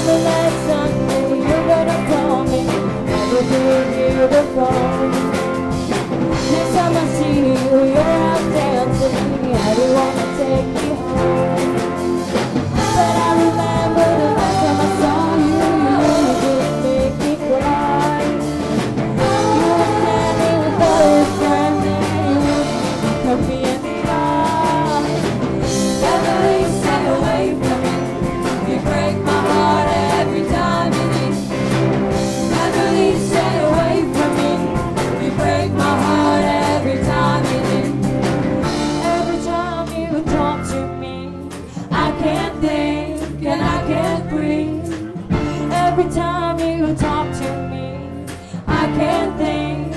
never let something you're gonna call me. Next time I see you, you're time you talk to me, I can't think.